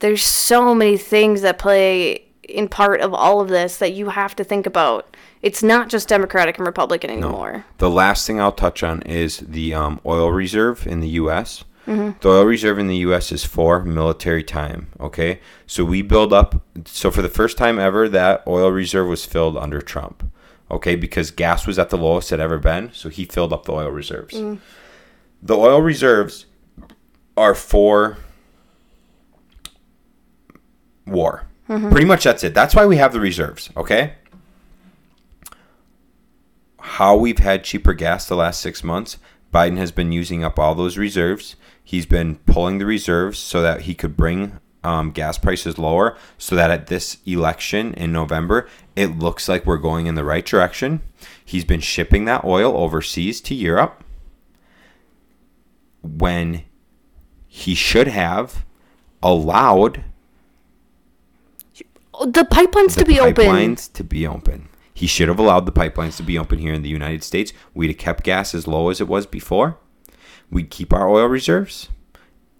there's so many things that play in part of all of this that you have to think about. It's not just democratic and republican anymore. The last thing I'll touch on is the um, oil reserve in the U.S. Mm-hmm. The oil reserve in the U.S. is for military time. Okay, so we build up. So for the first time ever, that oil reserve was filled under Trump. Okay, because gas was at the lowest it ever been, so he filled up the oil reserves. Mm. The oil reserves are for war. Mm-hmm. Pretty much that's it. That's why we have the reserves. Okay how we've had cheaper gas the last six months, Biden has been using up all those reserves. He's been pulling the reserves so that he could bring um, gas prices lower, so that at this election in November, it looks like we're going in the right direction. He's been shipping that oil overseas to Europe when he should have allowed the pipelines the to be open pipelines to be open. He should have allowed the pipelines to be open here in the United States. We'd have kept gas as low as it was before. We'd keep our oil reserves,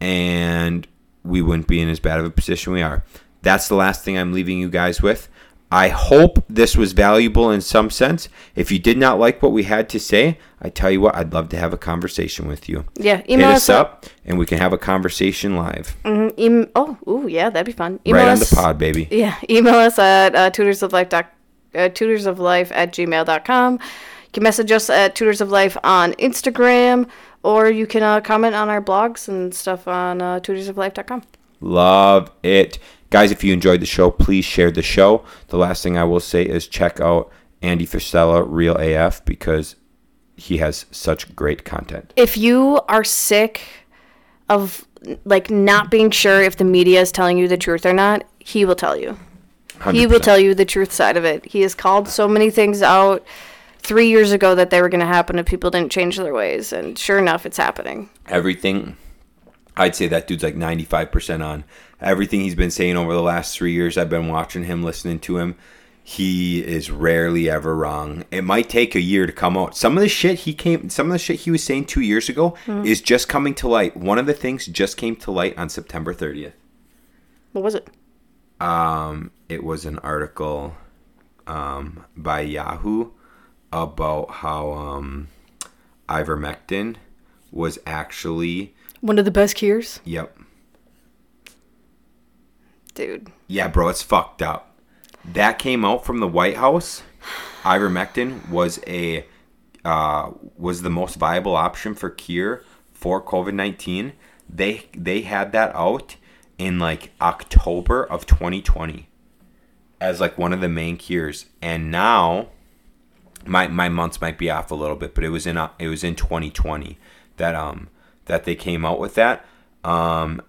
and we wouldn't be in as bad of a position we are. That's the last thing I'm leaving you guys with. I hope this was valuable in some sense. If you did not like what we had to say, I tell you what, I'd love to have a conversation with you. yeah Hit email us us up, and we can have a conversation live Mhm, em- oh ooh yeah that'd be fun email right on us the pod, baby. Yeah, email us at uh, tutorsoflife doc, uh, tutorsoflife at gmail.com. You can message us at Tutors of Life on Instagram, or you can uh, comment on our blogs and stuff on uh, tutorsoflife.com. Love it. Guys, if you enjoyed the show, please share the show. The last thing I will say is check out Andy Frisella, Real AF, because he has such great content. If you are sick of like not being sure if the media is telling you the truth or not, he will tell you. He will tell you the truth side of it. He has called so many things out three years ago that they were going to happen if people didn't change their ways. And sure enough, it's happening. everything i'd say that dude's like 95% on everything he's been saying over the last three years i've been watching him listening to him he is rarely ever wrong it might take a year to come out some of the shit he came some of the shit he was saying two years ago is just coming to light one of the things just came to light on september 30th What was it? um, it was an article um, by Yahoo about how um, ivermectin was actually One of the best cures? yep. Dude. yeah bro it's fucked up. That came out from the White House. Ivermectin was a uh, was the most viable option for cure for COVID-19 they they had that out in like October of 2020 as like one of the main cures. And now my my months might be off a little bit but it was in uh, it was in 2020 that um that they came out with that um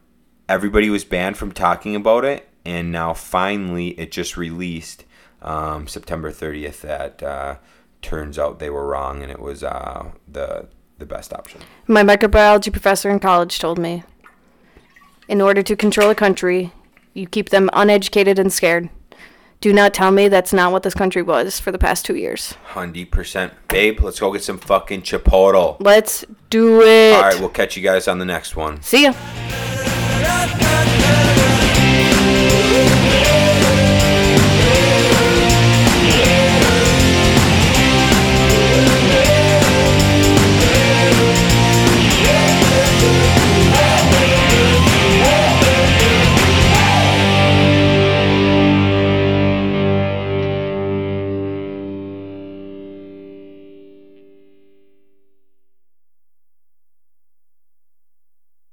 everybody was banned from talking about it and now finally it just released um, September 30th that uh, turns out they were wrong and it was uh, the the best option My microbiology professor in college told me in order to control a country, you keep them uneducated and scared. Do not tell me that's not what this country was for the past two years. 100% babe let's go get some fucking chipotle Let's do it. all right we'll catch you guys on the next one See ya.